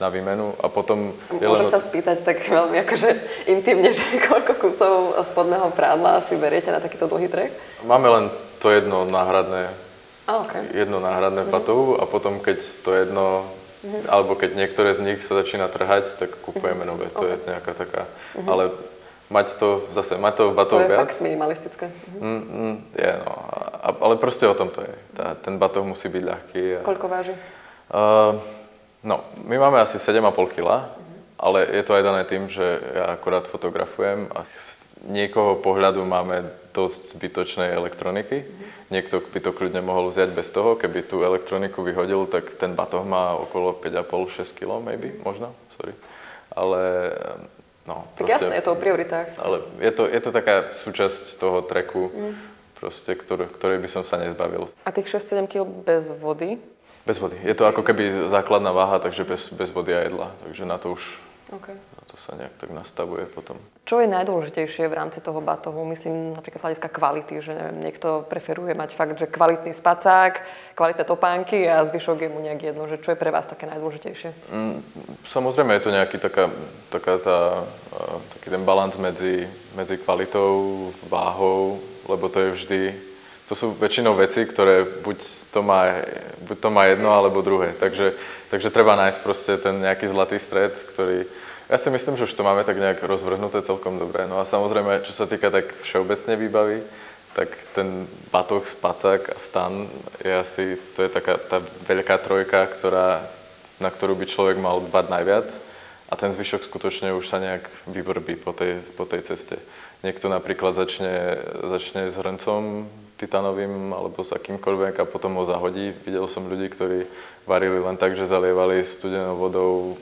na výmenu a potom... Môžem len- sa spýtať tak veľmi akože intimne, že koľko kusov spodného prádla si beriete na takýto dlhý trek? Máme len to jedno náhradné, okay. jedno náhradné v batohu a potom, keď to jedno, alebo keď niektoré z nich sa začína trhať, tak kupujeme nové. To je nejaká taká... Ale mať to zase, mať to v To batohu je viac, fakt minimalistické. Mm, mm, je, no. A, ale proste o tom to je. Tá, ten batoh musí byť ľahký. A, Koľko váži? uh, no, my máme asi 7,5 kg, ale je to aj dané tým, že ja akorát fotografujem a z niekoho pohľadu máme dosť zbytočnej elektroniky. Niekto by to kľudne mohol vziať bez toho, keby tú elektroniku vyhodil, tak ten batoh má okolo 5,5-6 kg, maybe, možno, sorry. Ale, no, Tak jasné, je to o prioritách. ale je to, je to taká súčasť toho treku, proste, ktor, ktorej by som sa nezbavil. A tých 6-7 kg bez vody? Bez vody. Je to ako keby základná váha, takže bez, bez vody a jedla. Takže na to už Okay. na to sa nejak tak nastavuje potom. Čo je najdôležitejšie v rámci toho batohu? Myslím napríklad z hľadiska kvality, že neviem, niekto preferuje mať fakt, že kvalitný spacák, kvalitné topánky a zvyšok je mu nejak jedno, že čo je pre vás také najdôležitejšie? Mm, samozrejme je to nejaký taká, taká tá, a, taký ten balans medzi, medzi kvalitou, váhou, lebo to je vždy, to sú väčšinou veci, ktoré buď to má, buď to má jedno alebo druhé. Takže, takže treba nájsť proste ten nejaký zlatý stred, ktorý, ja si myslím, že už to máme tak nejak rozvrhnuté celkom dobre. No a samozrejme, čo sa týka tak všeobecne výbavy, tak ten batoh, spacák a stan je asi, to je taká tá veľká trojka, ktorá, na ktorú by človek mal dbať najviac a ten zvyšok skutočne už sa nejak vyvrbí po tej, po tej ceste. Niekto napríklad začne, začne s hrncom titanovým alebo s akýmkoľvek a potom ho zahodí. Videl som ľudí, ktorí varili len tak, že zalievali studenou vodou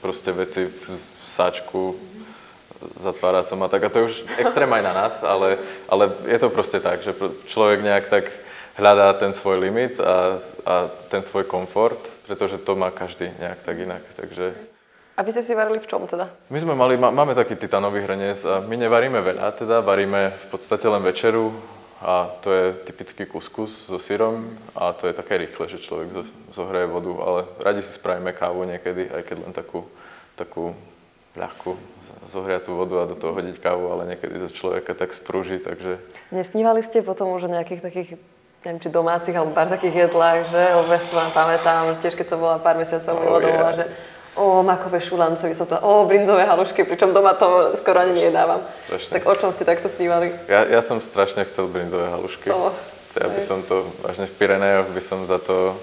proste veci v sáčku zatváracom a tak. A to je už extrém aj na nás, ale, ale je to proste tak, že človek nejak tak hľadá ten svoj limit a, a ten svoj komfort, pretože to má každý nejak tak inak. Takže A vy ste si varili v čom teda? my sme mali, má, máme taký titanový hrniec a my nevaríme veľa, teda varíme v podstate len večeru a to je typický kuskus so syrom a to je také rýchle, že človek zo- zohreje vodu, ale radi si spravíme kávu niekedy, aj keď len takú, takú ľahkú zohriatú vodu a do toho hodiť kávu, ale niekedy to človeka tak sprúži, takže Nesnívali ste potom už o nejakých takých, neviem, či domácich alebo barzakých jedlách, že? Lebo ja si vám pamätám, tiež keď som bola pár mesiacov mimo Oh, domova, yeah. že o, makové šulance, vysotá, o, brinzové halušky, pričom doma to skoro ani nejedávam. Strašne. Tak o čom ste takto snívali? ja, ja som strašne chcel brinzové halušky. Oh, ja by som to, vážne v Pirenejoch by som za to,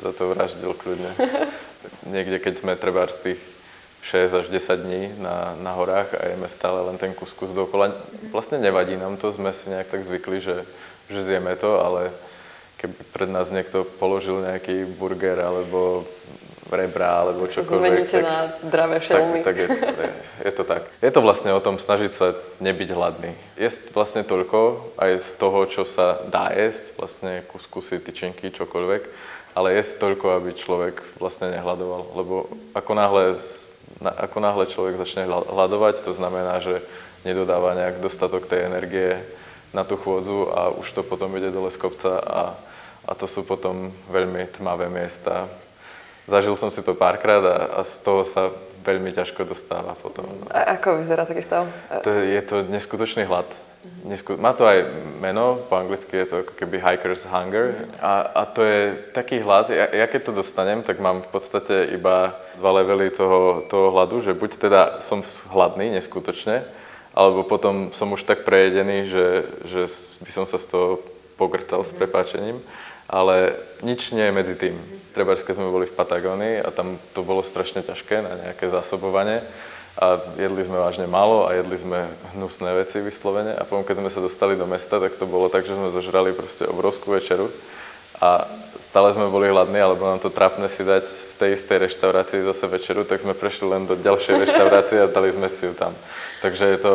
za to vraždil kľudne. Niekde, keď sme treba z tých 6 až 10 dní na, na horách a jeme stále len ten kuskus dokola. Vlastne nevadí nám to, sme si nejak tak zvykli, že, že zjeme to, ale keby pred nás niekto položil nejaký burger alebo rebra alebo čokoľvek. Zmeníte tak, na dravé šelmy. tak, tak je, je, je to tak. Je to vlastne o tom snažiť sa nebyť hladný. Jesť vlastne toľko aj z toho, čo sa dá jesť, vlastne kuskusy, tyčinky, čokoľvek, ale jesť toľko, aby človek vlastne nehľadoval. Lebo ako náhle, ako náhle človek začne hľadovať, to znamená, že nedodáva nejak dostatok tej energie na tú chôdzu a už to potom ide dole z kopca a, a to sú potom veľmi tmavé miesta. Zažil som si to párkrát a, a z toho sa veľmi ťažko dostáva potom. A ako vyzerá taký stav? To, je to neskutočný hlad. Nesku... Má to aj meno, po anglicky je to ako keby hiker's hunger a, a to je taký hlad, ja, ja keď to dostanem, tak mám v podstate iba dva levely toho, toho hladu, že buď teda som hladný neskutočne, alebo potom som už tak prejedený, že, že by som sa z toho pogrcal s prepáčením, ale nič nie je medzi tým. Treba, keď sme boli v Patagónii a tam to bolo strašne ťažké na nejaké zásobovanie a jedli sme vážne málo a jedli sme hnusné veci vyslovene a potom, keď sme sa dostali do mesta, tak to bolo tak, že sme zožrali proste obrovskú večeru a stále sme boli hladní, alebo nám to trápne si dať v tej istej reštaurácii zase večeru, tak sme prešli len do ďalšej reštaurácie a dali sme si ju tam. Takže je to,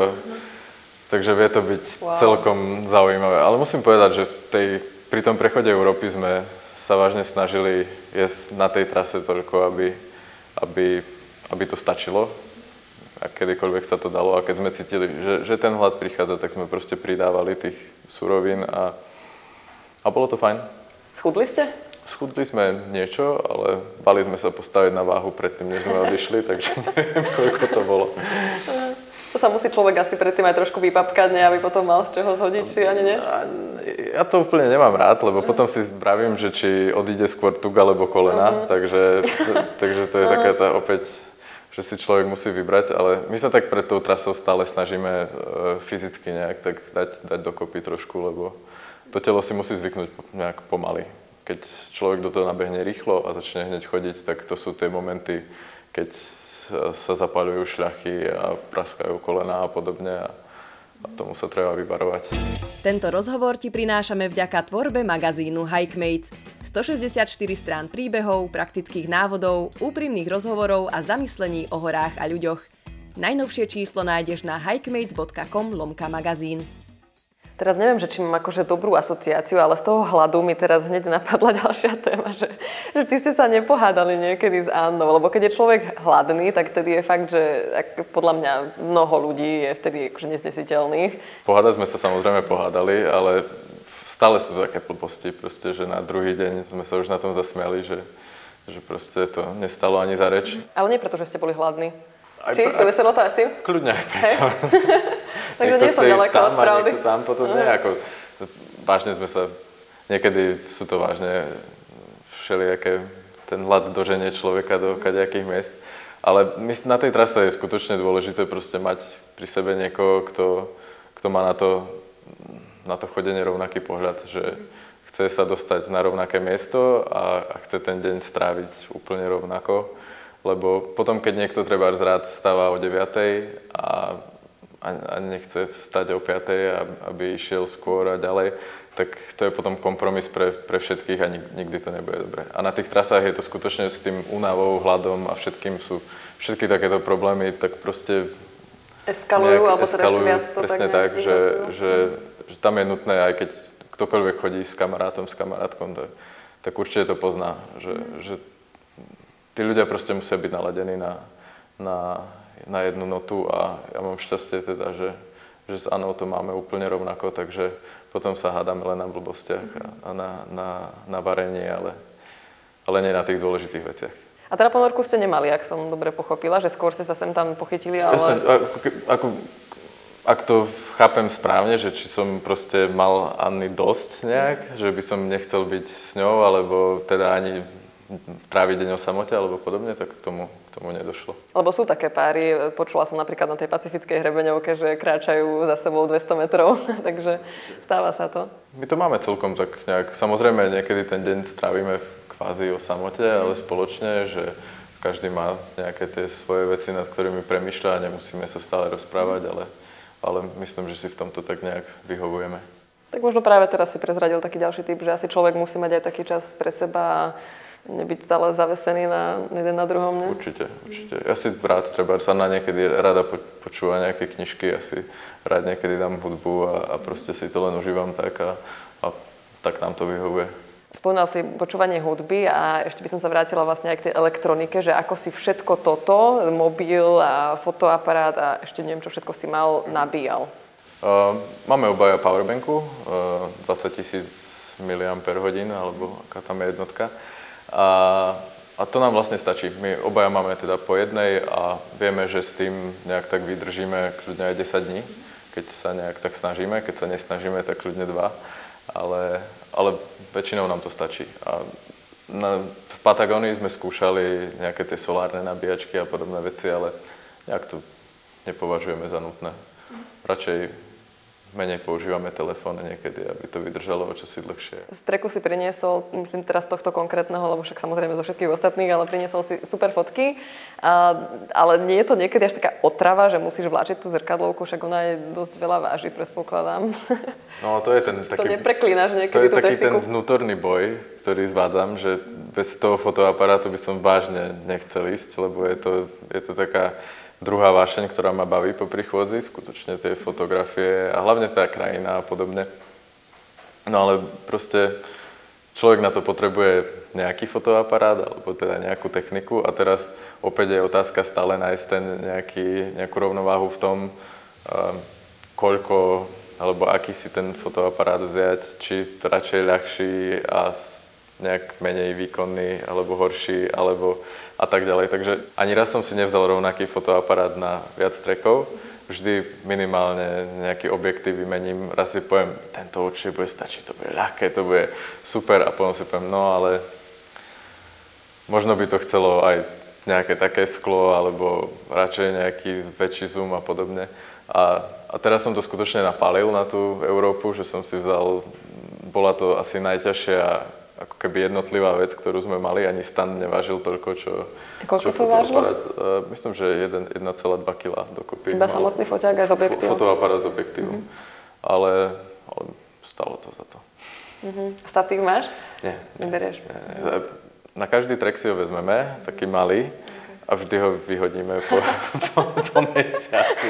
takže vie to byť wow. celkom zaujímavé. Ale musím povedať, že v tej, pri tom prechode Európy sme sa vážne snažili jesť na tej trase toľko, aby, aby, aby to stačilo a kedykoľvek sa to dalo. A keď sme cítili, že, že ten hlad prichádza, tak sme proste pridávali tých surovín a, a bolo to fajn. Schudli ste? Schudli sme niečo, ale bali sme sa postaviť na váhu predtým, než sme odišli, takže neviem, koľko to bolo. To sa musí človek asi predtým aj trošku vypapkať, ne, aby potom mal z čoho zhodiť, či ani nie? Ja to úplne nemám rád, lebo potom si zbravím, že či odíde skôr tuk alebo kolena, uh-huh. takže, takže to je taká tá opäť, že si človek musí vybrať, ale my sa tak pred tou trasou stále snažíme e, fyzicky nejak tak dať, dať dokopy trošku, lebo to telo si musí zvyknúť nejak pomaly. Keď človek do toho nabehne rýchlo a začne hneď chodiť, tak to sú tie momenty, keď sa zapaľujú šľachy a praskajú kolena a podobne. A, tomu sa treba vybarovať. Tento rozhovor ti prinášame vďaka tvorbe magazínu Hikemates. 164 strán príbehov, praktických návodov, úprimných rozhovorov a zamyslení o horách a ľuďoch. Najnovšie číslo nájdeš na hikemates.com lomka magazín. Teraz neviem, že či mám akože dobrú asociáciu, ale z toho hladu mi teraz hneď napadla ďalšia téma, že, že či ste sa nepohádali niekedy s Annou, lebo keď je človek hladný, tak vtedy je fakt, že ak, podľa mňa mnoho ľudí je vtedy akože nesnesiteľných. Pohádať sme sa samozrejme pohádali, ale stále sú také blbosti, proste, že na druhý deň sme sa už na tom zasmiali, že, že proste to nestalo ani za reč. Ale nie preto, že ste boli hladní. Aj Či? Súviselo to aj s tým? Kľudne aj preto. Takže nie som ďaleko od pravdy. tam, potom nie, ako, vážne sme sa, niekedy sú to vážne všelijaké, ten hlad doženie človeka do kadejakých miest. Ale na tej trase je skutočne dôležité proste mať pri sebe niekoho, kto, kto má na to, na to chodenie rovnaký pohľad, že chce sa dostať na rovnaké miesto a, a chce ten deň stráviť úplne rovnako lebo potom, keď niekto treba rád stáva o 9 a, a nechce vstať o 5, aby išiel skôr a ďalej, tak to je potom kompromis pre, pre všetkých a nikdy to nebude dobré. A na tých trasách je to skutočne s tým únavou, hladom a všetkým sú všetky takéto problémy, tak proste eskalujú, alebo teda ešte viac to presne tak, tak že, že, že tam je nutné, aj keď ktokoľvek chodí s kamarátom, s kamarátkom, tak, tak určite to pozná, že, mm. že tí ľudia proste musia byť naladení na, na, na jednu notu a ja mám šťastie teda, že, že s Anou to máme úplne rovnako, takže potom sa hádame len na blbostiach a, a na, na, na varenie, ale, ale nie na tých dôležitých veciach. A teda ponorku ste nemali, ak som dobre pochopila, že skôr ste sa sem tam pochytili, ale... Jasne, ako, ako, ak to chápem správne, že či som proste mal Anny dosť nejak, že by som nechcel byť s ňou, alebo teda ani tráviť deň o samote alebo podobne, tak k tomu, k tomu nedošlo. Lebo sú také páry, počula som napríklad na tej pacifickej hrebeňovke, že kráčajú za sebou 200 metrov, takže stáva sa to. My to máme celkom tak nejak, samozrejme niekedy ten deň strávime kvázi o samote, ale spoločne, že každý má nejaké tie svoje veci, nad ktorými premyšľa a nemusíme sa stále rozprávať, ale, ale myslím, že si v tomto tak nejak vyhovujeme. Tak možno práve teraz si prezradil taký ďalší typ, že asi človek musí mať aj taký čas pre seba nebyť stále zavesený na jeden na druhom, ne? Určite, určite. Ja si rád treba sa na niekedy rada počúva nejaké knižky, ja si rád niekedy dám hudbu a, a proste si to len užívam tak a, a tak nám to vyhovuje. Spomínal si počúvanie hudby a ešte by som sa vrátila vlastne aj k tej elektronike, že ako si všetko toto, mobil a fotoaparát a ešte neviem, čo všetko si mal, nabíjal. Uh, máme obaja powerbanku, uh, 20 tisíc mAh, alebo aká tam je jednotka. A, a to nám vlastne stačí. My obaja máme teda po jednej a vieme, že s tým nejak tak vydržíme kľudne aj 10 dní, keď sa nejak tak snažíme, keď sa nesnažíme, tak kľudne dva. Ale, ale väčšinou nám to stačí. A na, v Patagónii sme skúšali nejaké tie solárne nabíjačky a podobné veci, ale nejak to nepovažujeme za nutné. Radšej menej používame telefón niekedy, aby to vydržalo o čosi dlhšie. Z treku si priniesol, myslím teraz z tohto konkrétneho, lebo však samozrejme zo všetkých ostatných, ale priniesol si super fotky. A, ale nie je to niekedy až taká otrava, že musíš vláčiť tú zrkadlovku, však ona je dosť veľa váži, predpokladám. No to je ten taký... To nepreklínaš niekedy To je taký techniku. ten vnútorný boj, ktorý zvládam, že bez toho fotoaparátu by som vážne nechcel ísť, lebo je to, je to taká druhá vášeň, ktorá ma baví po prichôdzi, skutočne tie fotografie a hlavne tá krajina a podobne. No ale proste človek na to potrebuje nejaký fotoaparát alebo teda nejakú techniku a teraz opäť je otázka stále nájsť ten nejaký, nejakú rovnováhu v tom, um, koľko alebo aký si ten fotoaparát vziať, či radšej ľahší a nejak menej výkonný alebo horší, alebo a tak ďalej. Takže ani raz som si nevzal rovnaký fotoaparát na viac trekov. Vždy minimálne nejaký objektív vymením. Raz si poviem, tento určite bude stačiť, to bude ľahké, to bude super a potom si poviem, no ale možno by to chcelo aj nejaké také sklo alebo radšej nejaký väčší zoom a podobne. A, a teraz som to skutočne napálil na tú Európu, že som si vzal, bola to asi najťažšia ako keby jednotlivá vec, ktorú sme mali, ani stan nevážil toľko, čo... Koľko čo to vážilo? Uh, myslím, že 1,2 kg dokopy. Iba samotný foťák aj s objektívom? Fotoaparát s objektívom. Mm-hmm. Ale, ale stalo to za to. Mm-hmm. Statív máš? Nie. Neberieš? Nie. Na každý trek si ho vezmeme, taký malý a vždy ho vyhodíme po, po, po mesiaci.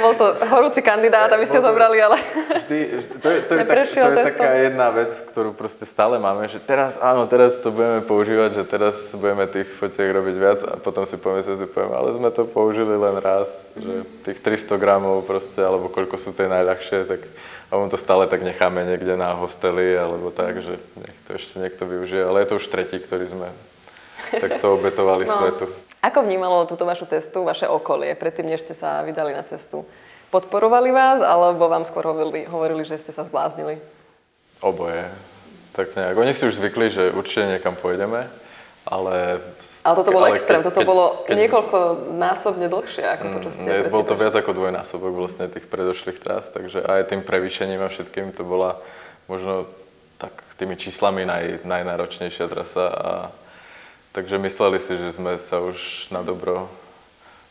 Bol to horúci kandidát, aby ste zobrali, ale vždy, to je, to je, tak, to je taká jedna vec, ktorú proste stále máme, že teraz áno, teraz to budeme používať, že teraz budeme tých fotiek robiť viac a potom si po mesiaci poviem, ale sme to použili len raz, že tých 300 gramov proste, alebo koľko sú tie najľahšie, tak a on to stále tak necháme niekde na hosteli, alebo tak, že nech to ešte niekto využije, ale je to už tretí, ktorý sme takto obetovali no. svetu. Ako vnímalo túto vašu cestu, vaše okolie, predtým, než ste sa vydali na cestu? Podporovali vás, alebo vám skôr hovorili, hovorili že ste sa zbláznili? Oboje. Tak nejak. Oni si už zvykli, že určite niekam pôjdeme, ale... Ale toto bolo ale extrém, toto keď, bolo keď, niekoľko násobne dlhšie ako to, čo ste ne, mm, Bol to viac ako dvojnásobok vlastne tých predošlých tras, takže aj tým prevýšením a všetkým to bola možno tak tými číslami naj, najnáročnejšia trasa a Takže mysleli si, že sme sa už na dobro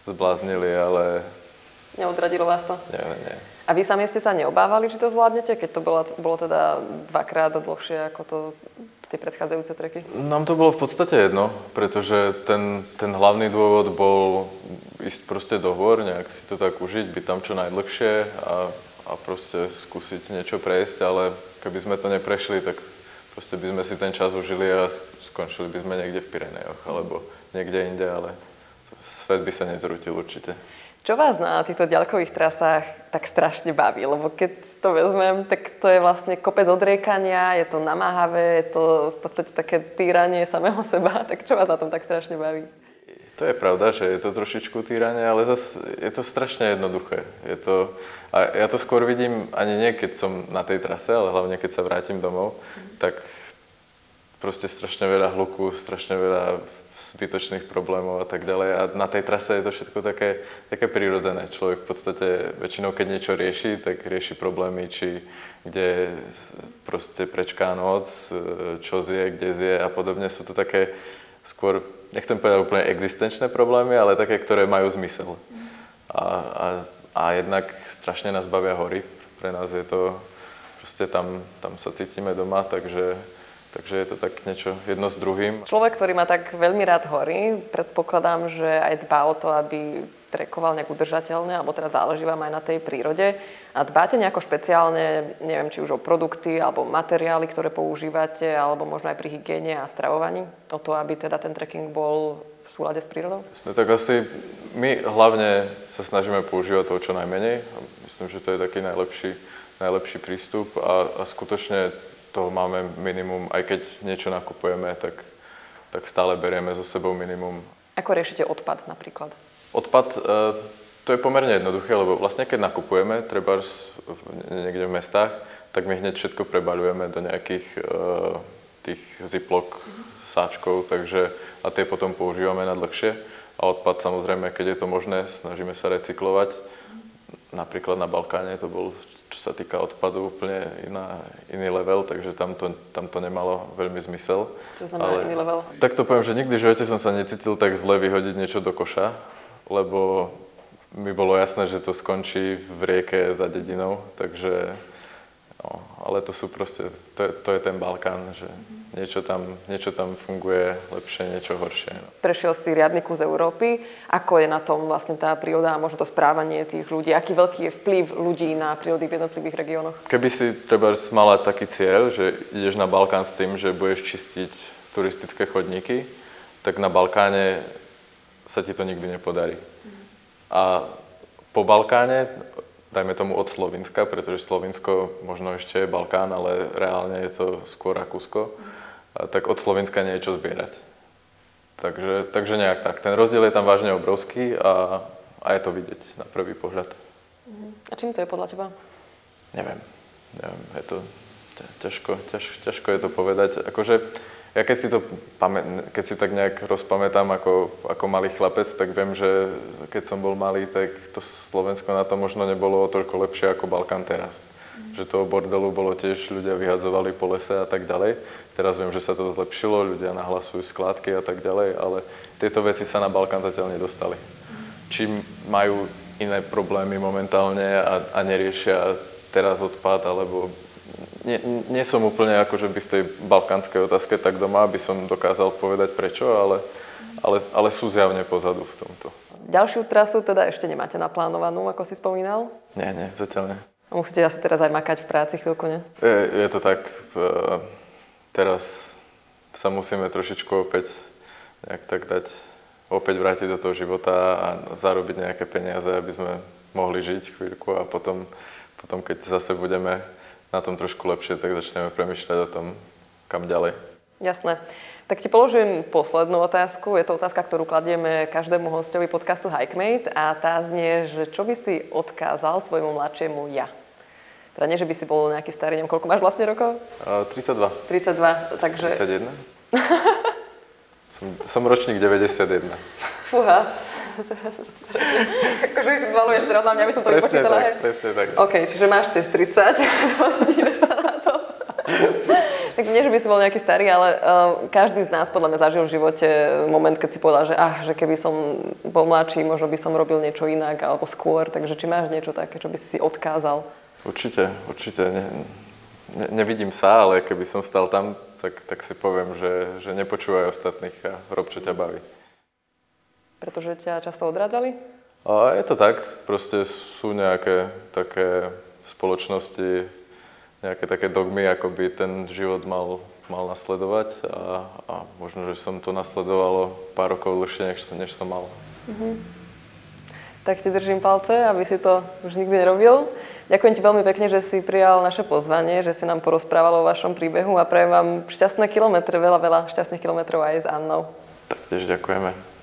zbláznili, ale... Neodradilo vás to? Nie, nie. A vy sami ste sa neobávali, či to zvládnete, keď to bolo, bolo teda dvakrát dlhšie ako to tie predchádzajúce treky? Nám to bolo v podstate jedno, pretože ten, ten hlavný dôvod bol ísť proste do hôr, nejak si to tak užiť, byť tam čo najdlhšie a, a proste skúsiť niečo prejsť, ale keby sme to neprešli, tak proste by sme si ten čas užili a skončili by sme niekde v Pirenejoch alebo niekde inde, ale svet by sa nezrutil určite. Čo vás na týchto ďalkových trasách tak strašne baví? Lebo keď to vezmem, tak to je vlastne kopec odriekania, je to namáhavé, je to v podstate také týranie samého seba. Tak čo vás na tom tak strašne baví? To je pravda, že je to trošičku týranie, ale zase je to strašne jednoduché. Je to, a ja to skôr vidím ani nie, keď som na tej trase, ale hlavne keď sa vrátim domov, mm. tak proste strašne veľa hluku, strašne veľa zbytočných problémov a tak ďalej. A na tej trase je to všetko také, také prirodzené. Človek v podstate väčšinou, keď niečo rieši, tak rieši problémy, či kde proste prečká noc, čo zje, kde zje a podobne. Sú to také skôr, nechcem povedať úplne existenčné problémy, ale také, ktoré majú zmysel. A, a, a jednak strašne nás bavia hory. Pre nás je to, proste tam, tam sa cítime doma, takže Takže je to tak niečo jedno s druhým. Človek, ktorý má tak veľmi rád hory, predpokladám, že aj dbá o to, aby trekoval nejak udržateľne, alebo teda záleží vám aj na tej prírode. A dbáte nejako špeciálne, neviem, či už o produkty, alebo materiály, ktoré používate, alebo možno aj pri hygiene a stravovaní, o to, aby teda ten trekking bol v súlade s prírodou? Jasne, tak asi my hlavne sa snažíme používať toho čo najmenej. Myslím, že to je taký najlepší, najlepší prístup a, a skutočne toho máme minimum, aj keď niečo nakupujeme, tak, tak stále berieme so sebou minimum. Ako riešite odpad napríklad? Odpad, e, to je pomerne jednoduché, lebo vlastne keď nakupujeme, treba niekde v mestách, tak my hneď všetko prebaľujeme do nejakých e, tých ziplock sáčkov, takže a tie potom používame na dlhšie. A odpad samozrejme, keď je to možné, snažíme sa recyklovať. Napríklad na Balkáne to bol čo sa týka odpadu, úplne iná, iný level, takže tam to, tam to nemalo veľmi zmysel. Čo znamená Ale, iný level? Tak to poviem, že nikdy v živote som sa necítil tak zle vyhodiť niečo do koša, lebo mi bolo jasné, že to skončí v rieke za dedinou, takže No, ale to sú proste, to je, to je ten Balkán, že niečo tam, niečo tam funguje lepšie, niečo horšie. No. Prešiel si riadny kus Európy. Ako je na tom vlastne tá príroda a možno to správanie tých ľudí? Aký veľký je vplyv ľudí na prírody v jednotlivých regiónoch? Keby si treba mala taký cieľ, že ideš na Balkán s tým, že budeš čistiť turistické chodníky, tak na Balkáne sa ti to nikdy nepodarí. A po Balkáne dajme tomu od Slovenska, pretože Slovinsko možno ešte je Balkán, ale reálne je to skôr Rakúsko, tak od Slovenska niečo zbierať. Takže, takže nejak tak. Ten rozdiel je tam vážne obrovský a, a je to vidieť na prvý pohľad. A čím to je podľa teba? Neviem. Neviem, je to ťažko, ťaž, ťažko je to povedať. Akože, ja keď si to keď si tak nejak rozpamätám ako, ako malý chlapec, tak viem, že keď som bol malý, tak to Slovensko na to možno nebolo o toľko lepšie ako Balkán teraz. Že toho bordelu bolo tiež, ľudia vyhadzovali po lese a tak ďalej. Teraz viem, že sa to zlepšilo, ľudia nahlasujú skládky a tak ďalej, ale tieto veci sa na Balkán zatiaľ nedostali. Či majú iné problémy momentálne a, a neriešia teraz odpad, alebo nie, nie som úplne ako, že by v tej balkánskej otázke tak doma, aby som dokázal povedať prečo, ale, ale, ale sú zjavne pozadu v tomto. Ďalšiu trasu teda ešte nemáte naplánovanú, ako si spomínal? Nie, nie, zatiaľ nie. Musíte asi teraz aj makať v práci chvíľku, nie? Je, je to tak. Teraz sa musíme trošičku opäť nejak tak dať, opäť vrátiť do toho života a zarobiť nejaké peniaze, aby sme mohli žiť chvíľku a potom, potom keď zase budeme na tom trošku lepšie, tak začneme premyšľať o tom, kam ďalej. Jasné. Tak ti položím poslednú otázku. Je to otázka, ktorú kladieme každému hostovi podcastu Hikemates a tá znie, že čo by si odkázal svojmu mladšiemu ja? Teda nie, že by si bol nejaký starý, neviem, koľko máš vlastne rokov? Uh, 32. 32, takže... 31? som, som ročník 91. Fúha, akože zvaluješ teraz na mňa, aby som to presne vypočítala. Tak, presne tak. OK, čiže máš cez 30, sa na to. Tak nie, že by si bol nejaký starý, ale uh, každý z nás podľa mňa zažil v živote moment, keď si povedal, že, ah, že keby som bol mladší, možno by som robil niečo inak alebo skôr. Takže či máš niečo také, čo by si odkázal? Určite, určite. Ne, ne, nevidím sa, ale keby som stal tam, tak, tak si poviem, že, že nepočúvaj ostatných a rob, čo ťa baví. Pretože ťa často odrádzali? A je to tak, proste sú nejaké také spoločnosti, nejaké také dogmy, ako by ten život mal, mal nasledovať a, a možno, že som to nasledovalo pár rokov dlhšie, než, než som mal. Mm-hmm. Tak ti držím palce, aby si to už nikdy nerobil. Ďakujem ti veľmi pekne, že si prijal naše pozvanie, že si nám porozprával o vašom príbehu a prajem vám šťastné kilometre, veľa, veľa šťastných kilometrov aj s Annou. Tak tiež ďakujeme.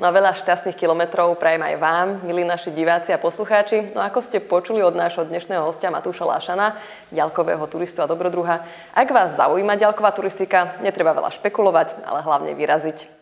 No a veľa šťastných kilometrov prajem aj vám, milí naši diváci a poslucháči. No ako ste počuli od nášho dnešného hostia Matúša Lášana, ďalkového turistu a dobrodruha, ak vás zaujíma ďalková turistika, netreba veľa špekulovať, ale hlavne vyraziť.